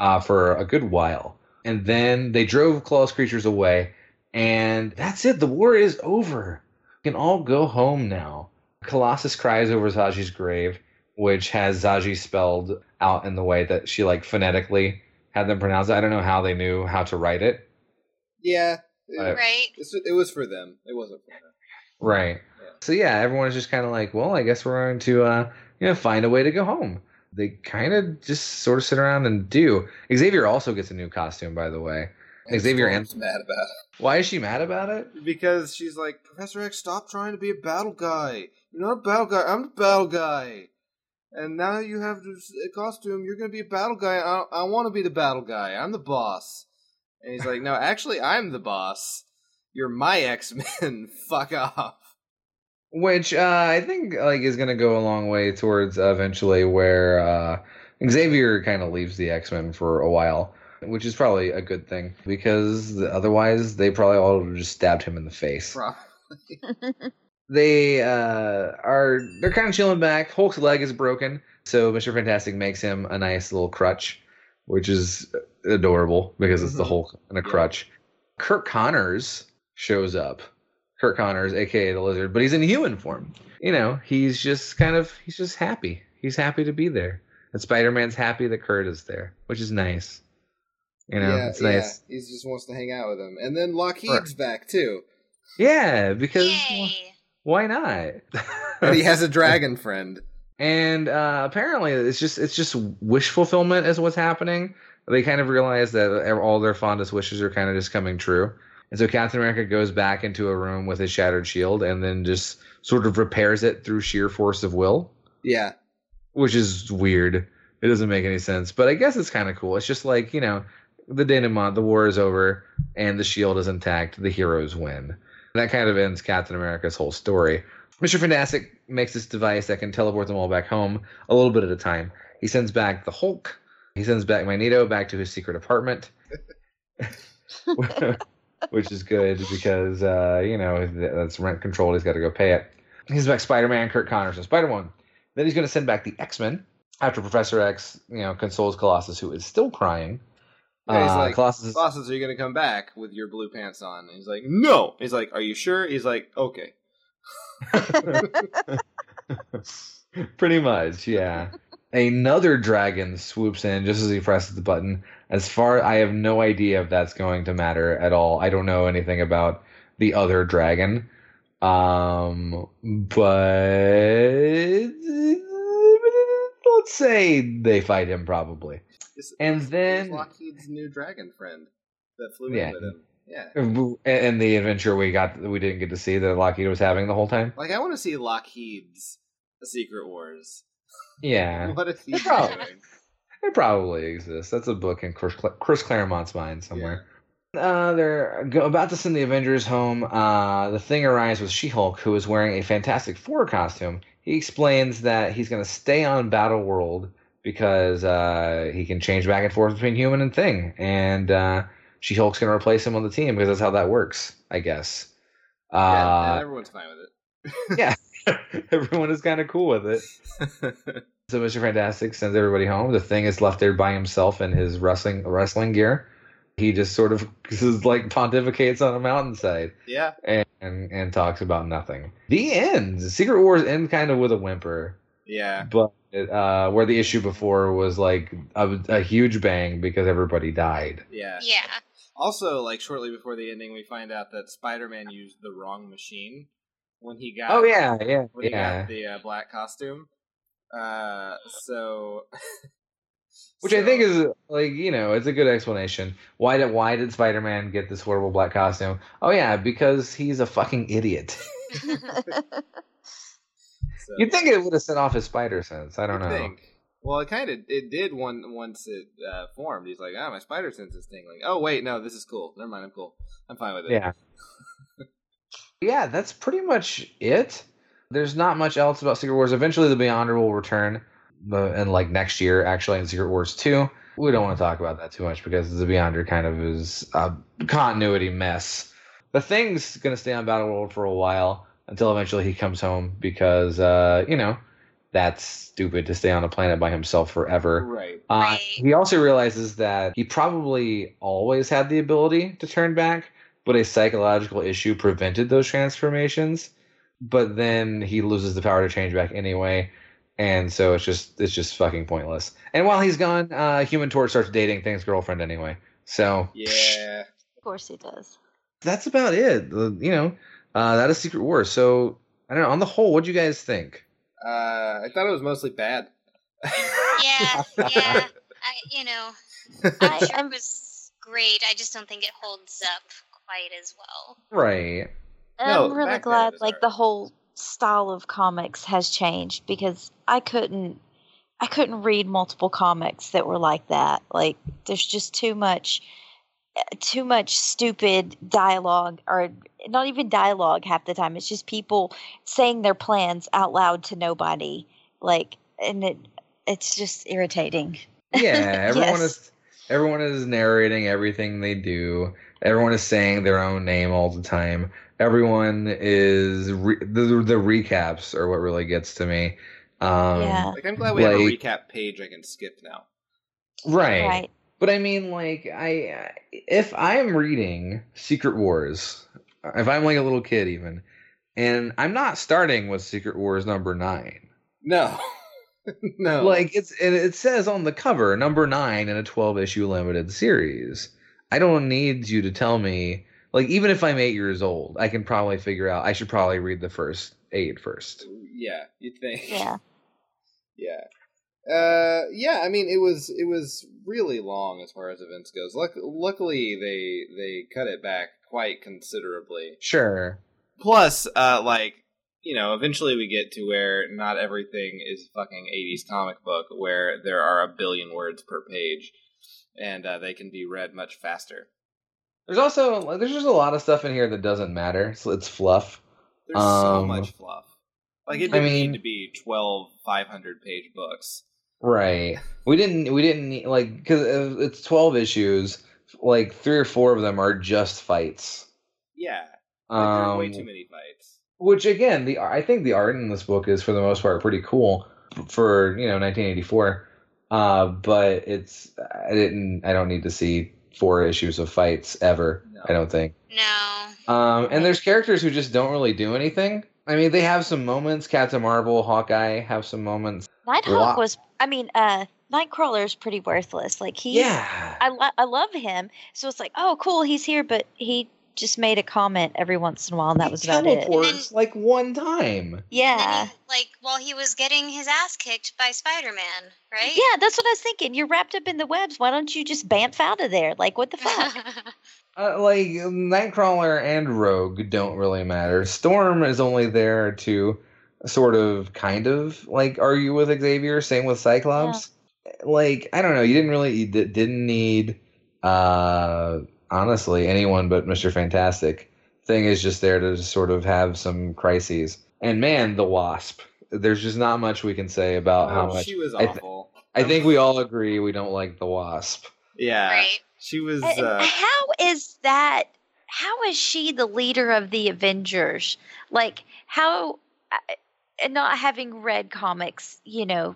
uh, for a good while. And then they drove Klaw's creatures away, and that's it. The war is over. We can all go home now. Colossus cries over Zsaji's grave, which has Zsaji spelled out in the way that she like phonetically had them pronounce it. I don't know how they knew how to write it. Yeah, Right. Right. It was for them. It wasn't for them. Right. Yeah. So yeah, everyone is just kind of like, well, I guess we're going to, uh, you know, find a way to go home. They kind of just sort of sit around and do. Xavier also gets a new costume, by the way. Xavier and mad about it. why is she mad about it? it because she's like, Professor X, stop trying to be a battle guy. You're not a battle guy. I'm the battle guy. And now you have this uh, costume. You're gonna be a battle guy. I, I want to be the battle guy. I'm the boss. And he's like, No, actually, I'm the boss. You're my X Men. <laughs> Fuck off. Which uh, I think like is going to go a long way towards eventually where uh, Xavier kind of leaves the X Men for a while, which is probably a good thing because otherwise they probably all would have just stabbed him in the face. <laughs> They uh, are they're kind of chilling back. Hulk's leg is broken, so Mister Fantastic makes him a nice little crutch, which is adorable because it's the Mhm. Hulk in a crutch. Kirk Connors shows up. Kirk Connors, aka the Lizard, but he's in human form. You know, he's just kind of he's just happy. He's happy to be there. And Spider Man's happy that Curt is there, which is nice. You know, yeah, it's nice. yeah. He just wants to hang out with him. And then Lockheed's back too. Yeah, because Yay. why not? <laughs> And he has a dragon friend. and uh, apparently it's just it's just wish fulfillment is what's happening they kind of realize that all their fondest wishes are kind of just coming true and so captain america goes back into a room with his shattered shield and then just sort of repairs it through sheer force of will Yeah. which is weird it doesn't make any sense but i guess it's kind of cool it's just like you know the denouement the war is over and the shield is intact the heroes win that kind of ends captain america's whole story Mr. Fantastic makes this device that can teleport them all back home a little bit at a time. He sends back the Hulk. He sends back Magneto back to his secret apartment, <laughs> <laughs> <laughs> which is good because uh, you know that's rent controlled. He's got to go pay it. He's sends back Spider-Man, Curt Connors, and Spider-Man. Then he's going to send back the X-Men after Professor X, you know, consoles Colossus, who is still crying. Yeah, he's Uh, like, Colossus Colossus, are you gonna come back with your blue pants on? And he's like, No. He's like, Are you sure? He's like, Okay. <laughs> <laughs> Pretty much, yeah. Another dragon swoops in just as he presses the button. As far I have no idea if that's going to matter at all. I don't know anything about the other dragon. Um but let's say they fight him probably. It's- And then- Lockheed's new dragon friend that flew Yeah. in with him. Yeah. And and the adventure we got we didn't get to see that Lockheed was having the whole time. Like I want to see Lockheed's Secret Wars. Yeah. What is he No problem. doing? It probably exists. That's a book in Chris, Chris Claremont's mind somewhere. Uh, they're go- about to send the Avengers home. Uh, the thing arrives with She-Hulk, who is wearing a Fantastic Four costume. He explains that he's going to stay on Battle World because uh, he can change back and forth between human and thing, and uh, She-Hulk's going to replace him on the team because that's how that works, I guess. yeah, Uh, everyone's fine with it. yeah, <laughs> <laughs> everyone is kind of cool with it. <laughs> it. So Mr. Fantastic sends everybody home. The thing is left there by himself in his wrestling wrestling gear. He just sort of <laughs> just like pontificates on a mountainside yeah. and, and and talks about nothing. The end. Secret Wars end kind of with a whimper, Yeah. but uh, where the issue before was like a, a huge bang because everybody died. Yeah. Yeah. Also, like shortly before the ending, we find out that Spider-Man used the wrong machine when he got. Oh yeah, yeah, When he yeah. got the uh, black costume. Uh, so. <laughs> Which I think is like you know it's a good explanation. Why did why did Spider Man get this horrible black costume? Oh yeah, because he's a fucking idiot. so- <laughs> <laughs> You'd think it would have set off his spider sense. I don't You'd know. think. Well, it kind of it did one once it uh, formed. He's like, ah, my spider sense is tingling. Oh wait, no, this is cool. Never mind, I'm cool. I'm fine with it. Yeah. yeah, that's pretty much it. There's not much else about Secret Wars. Eventually, the Beyonder will return, but and like next year, actually, in Secret Wars two. We don't want to talk about that too much because the Beyonder kind of is a continuity mess. The thing's gonna stay on Battle World for a while until eventually he comes home because uh, you know that's stupid to stay on a planet by himself forever. Right. Uh, Right. He also realizes that he probably always had the ability to turn back, but a psychological issue prevented those transformations. But then he loses the power to change back anyway, and so it's just it's just fucking pointless. And while he's gone, uh, Human Torch starts dating Thing's girlfriend anyway. So Yeah. of course he does. that's about it. You know, uh, that is Secret Wars. So I don't know. On the whole, what do you guys think? Uh, I thought it was mostly bad. Yeah, <laughs> yeah. I, you know, I'm <laughs> I- sure I'm- it was great. I just don't think it holds up quite as well. Right. And No, I'm really back then it glad like alright. the whole style of comics has changed because I couldn't I couldn't read multiple comics that were like that. Like there's just too much too much stupid dialogue or not even dialogue half the time. It's just people saying their plans out loud to nobody. Like and it it's just irritating. Yeah. <laughs> Everyone Yes. is everyone is narrating everything they do. Everyone is saying their own name all the time. Everyone is re- the the recaps are what really gets to me. Um, Yeah. like I'm glad we have a recap page I can skip now. Right. Right. But I mean, like, I if I'm reading Secret Wars, if I'm like a little kid even, and I'm not starting with Secret Wars number nine. No, <laughs> no. Like it's it, it says on the cover number nine in a 12 issue limited series. I don't need you to tell me. Like even if I'm eight years old, I can probably figure out. I should probably read the first eight first. yeah, you think? Yeah. <laughs> yeah. Uh, yeah. I mean, it was it was really long as far as events goes. Luck- luckily, they they cut it back quite considerably. Sure. Plus, uh, like you know, eventually we get to where not everything is fucking '80s comic book, where there are a billion words per page, and uh, they can be read much faster. There's also there's just a lot of stuff in here that doesn't matter. So it's fluff. There's so Um, much fluff. Like it I didn't mean- need to be 12 500 page books. Right. We didn't. We didn't need like because it's twelve issues. Like three or four of them are just fights. Yeah, like, are way Um, too many fights. Which again, the I think the art in this book is for the most part pretty cool for you know 1984. Uh, but it's I didn't. I don't need to see four issues of fights ever. No. I don't think. No. Um, and there's characters who just don't really do anything. I mean, they have some moments. Captain Marvel, Hawkeye have some moments. Nighthawk Wow. was I mean, uh Nightcrawler is pretty worthless. Like he Yeah. I lo- I love him. So it's like, oh, cool, he's here, but he just made a comment every once in a while, and that was he about it. teleports like one time. Yeah, he, like while he was getting his ass kicked by Spider-Man, right? yeah, that's what I was thinking. You're wrapped up in the webs. Why don't you just bamf out of there? Like, what the fuck? <laughs> Uh, like Nightcrawler and Rogue don't really matter. Storm is only there to sort of, kind of like argue with Xavier. Same with Cyclops. Like I don't know. You didn't really, you di- didn't need, uh, honestly, anyone but Mister Fantastic. Thing is just there to just sort of have some crises. And man, the Wasp. There's just not much we can say about how Oh, much. she was I th- awful. I think we all agree we don't like the Wasp. yeah, right. she was. And Uh, how is that? How is she the leader of the Avengers? Like, how? I- not having read comics, you know,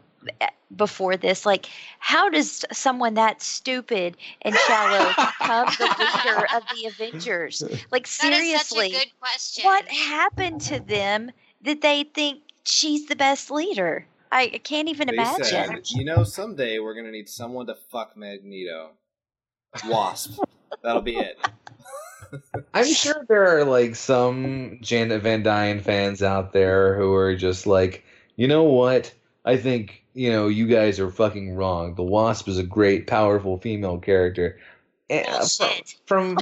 before this, like, how does someone that stupid and shallow become the leader of the Avengers? Like, <laughs> That is seriously, such a good question. what happened to them that they think she's the best leader? I I can't even they imagine. said, you know, someday we're gonna need someone to fuck Magneto. Wasp. That'll be it. <laughs> I'm sure there are like some Janet Van Dyne fans out there who are just like, you know what? I think you know you guys are fucking wrong. The Wasp is a great, powerful female character. And, uh, fro- Bullshit. from,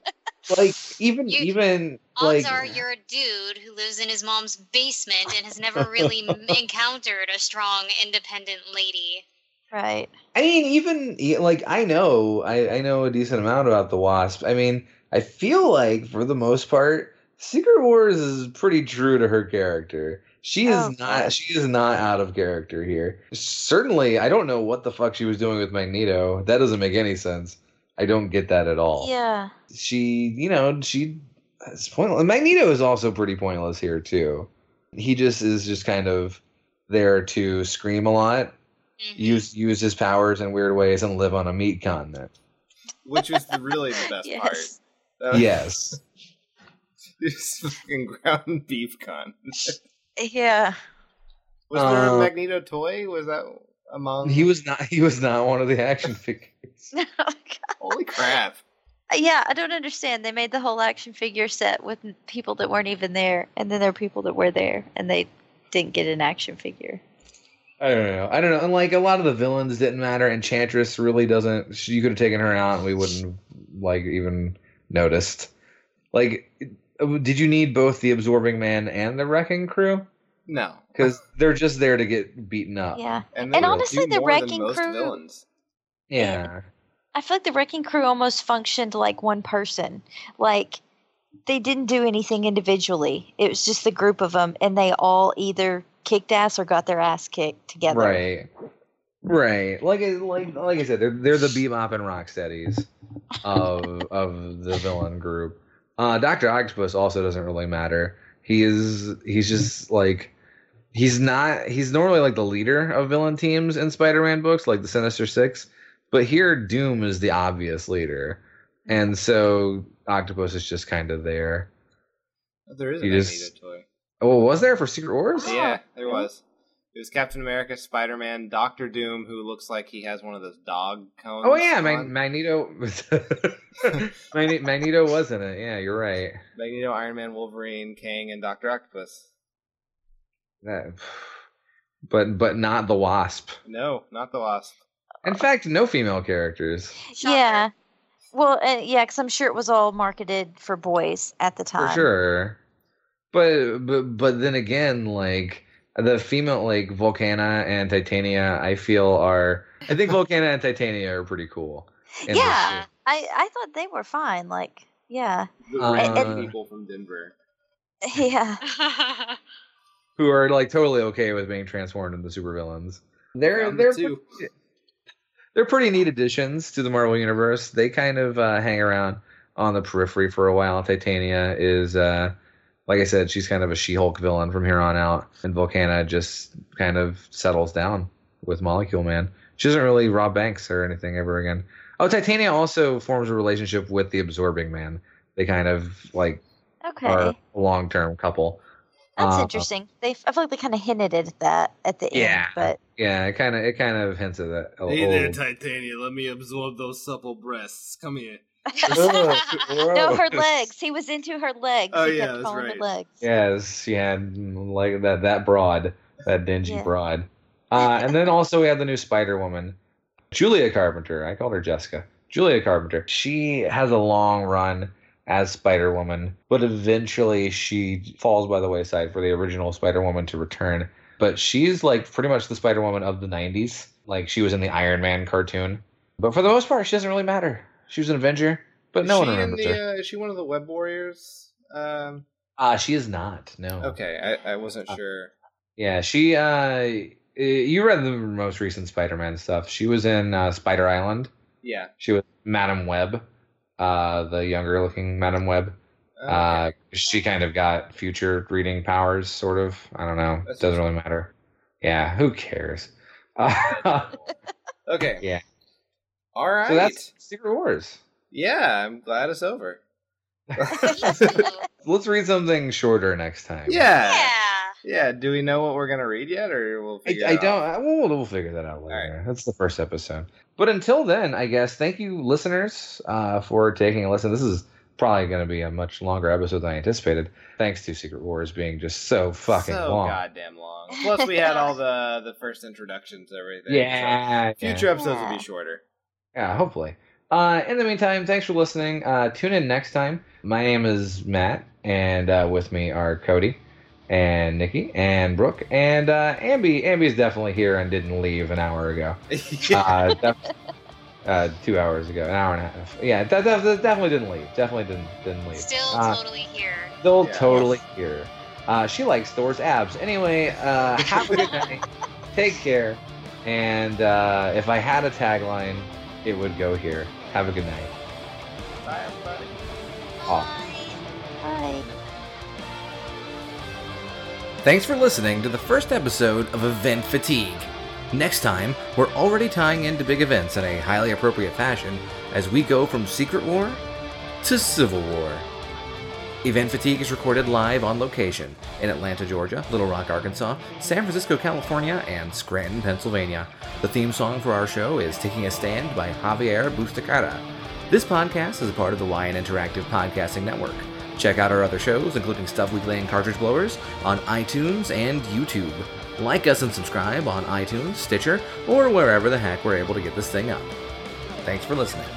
<laughs> like even You- even Odds like are you're a dude who lives in his mom's basement and has never really <laughs> encountered a strong, independent lady. Right. I mean, even like I know, I, I know a decent amount about the Wasp. I mean, I feel like for the most part, Secret Wars is pretty true to her character. She is Oh, not. good. She is not out of character here. Certainly, I don't know what the fuck she was doing with Magneto. That doesn't make any sense. I don't get that at all. Yeah. She, you know, she. It's pointless. Magneto is also pretty pointless here too. He just is just kind of there to scream a lot Mhm. use use his powers in weird ways and live on a meat continent. Which was the, really the best part. Yes. That was- Yes. <laughs> Just fucking ground beef con. Yeah. Was there a Uh, Magneto toy? Was that among? he was not he was not one of the action <laughs> figures. <laughs> Holy crap! Uh, Yeah, I don't understand. They made the whole action figure set with people that weren't even there, and then there are people that were there, and they didn't get an action figure. I don't know. I don't know. And like a lot of the villains didn't matter. Enchantress really doesn't. she- You could have taken her out, and we wouldn't like even noticed. Like, Uh, did you need both the Absorbing Man and the Wrecking Crew? No. Because they're just there to get beaten up. Yeah, And, And honestly, the Wrecking Crew- villains. Yeah. I feel like the wrecking crew almost functioned like one person. Like they didn't do anything individually. It was just the group of them, and they all either kicked ass or got their ass kicked together. Right. Right. Like I- like like I said, they're they're the bebop and rocksteadies of of the villain group. Uh Doctor Octopus also doesn't really matter. He is he's just like he's not he's normally like the leader of villain teams in Spider-Man books, like the Sinister Six. But here Doom is the obvious leader. And so Octopus is just kind of there. There is a You Magneto just- toy. Oh, was there for Secret Wars? Yeah, there was. It was Captain America, Spider Man, Doctor Doom, who looks like he has one of those dog cones. Oh yeah, Mag- on. Magneto. <laughs> <laughs> Magneto was in it. Yeah, you're right. Magneto, Iron Man, Wolverine, Kang, and Doctor Octopus. That, but but not the Wasp. No, not the Wasp. In fact, no female characters Shocker. Yeah. Well, uh, yeah, because I'm sure it was all marketed for boys at the time. for sure. But but but then again, like the female like Volcana and Titania, I feel are. I think Volcana and Titania are pretty cool. Yeah. I I thought they were fine. Like, yeah, The Uh, random people from Denver. <laughs> yeah. <laughs> who are like totally okay with being transformed into supervillains. They're Found the they're two. they're pretty neat additions to the Marvel universe. They kind of uh, hang around on the periphery for a while. Titania is, uh, like I said, she's kind of a She-Hulk villain from here on out, and Volcana just kind of settles down with Molecule Man. She doesn't really rob banks or anything ever again. Oh, Titania also forms a relationship with the Absorbing Man. They kind of like Okay, are a long-term couple. that's uh, interesting. They, I feel like they kind of hinted at that at the Yeah. end, but Yeah, it kind of it kind of hints at that. a Hey there, Titania. Let me absorb those supple breasts. Come here. No, her legs. He was into her legs. Oh, he yeah, that's right. her legs. Yes, she had mm, like that that broad, that dingy Yeah. broad. Uh, and then also we have the new Spider Woman, Julia Carpenter. I called her Jessica. Julia Carpenter. She has a long run as Spider Woman, but eventually she falls by the wayside for the original Spider Woman to return. But she's like pretty much the Spider Woman of the '90s. Like she was in the Iron Man cartoon, but for the most part, she doesn't really matter. She was an Avenger, but no is one she remembers the, her. Uh, is she one of the Web Warriors? Um, Ah, she is not. No. okay, I, I wasn't Uh, sure. Yeah, she. uh uh, You read the most recent Spider-Man stuff. She was in uh, Spider Island. Yeah. She was Madame Web, uh, the younger-looking Madame Web. Okay. Uh, she kind of got future reading powers, sort of. I don't know. That's Doesn't really matter. Yeah, who cares? Uh, <laughs> okay. yeah. All right. So that's Secret Wars. yeah. I'm glad it's over. <laughs> Let's read something shorter next time. yeah. yeah. Yeah. Do we know what we're gonna read yet, or we'll I, figure? I it don't. I- We'll, we'll figure that out later. Alright. That's the first episode. But until then, I guess thank you, listeners, uh, for taking a listen. This is probably going to be a much longer episode than I anticipated, thanks to Secret Wars being just so fucking so long. goddamn long. Plus, we had all the the first introductions, everything. so <laughs> Yeah, future yeah. episodes will be shorter. Yeah, hopefully. Uh, in the meantime, thanks for listening. Uh, tune in next time. My name is Matt, and uh, with me are Cody and Nikki and Brooke and uh, Amby. Amby's definitely here and didn't leave an hour ago. <laughs> uh, def- uh, two hours ago, an hour and a half. Yeah, that, that, that definitely didn't leave. Definitely didn't didn't leave. Still uh, totally here. still Yeah. totally here. Uh, she likes Thor's abs. Anyway, uh, have a good night. <laughs> Take care. And uh, if I had a tagline, it would go here. Have a good night. Bye, everybody. Off. Bye. Thanks for listening to the first episode of Event Fatigue. Next time, we're already tying into big events in a highly appropriate fashion as we go from Secret War to Civil War. Event Fatigue is recorded live on location in Atlanta, Georgia, Little Rock, Arkansas, San Francisco, California, and Scranton, Pennsylvania. The theme song for our show is Taking a Stand by Javier Bustacara. This podcast is a part of the Lion Interactive Podcasting Network. Check out our other shows, including Stuff Weekly and Cartridge Blowers, on iTunes and YouTube. Like us and subscribe on iTunes, Stitcher, or wherever the heck we're able to get this thing up. Thanks for listening.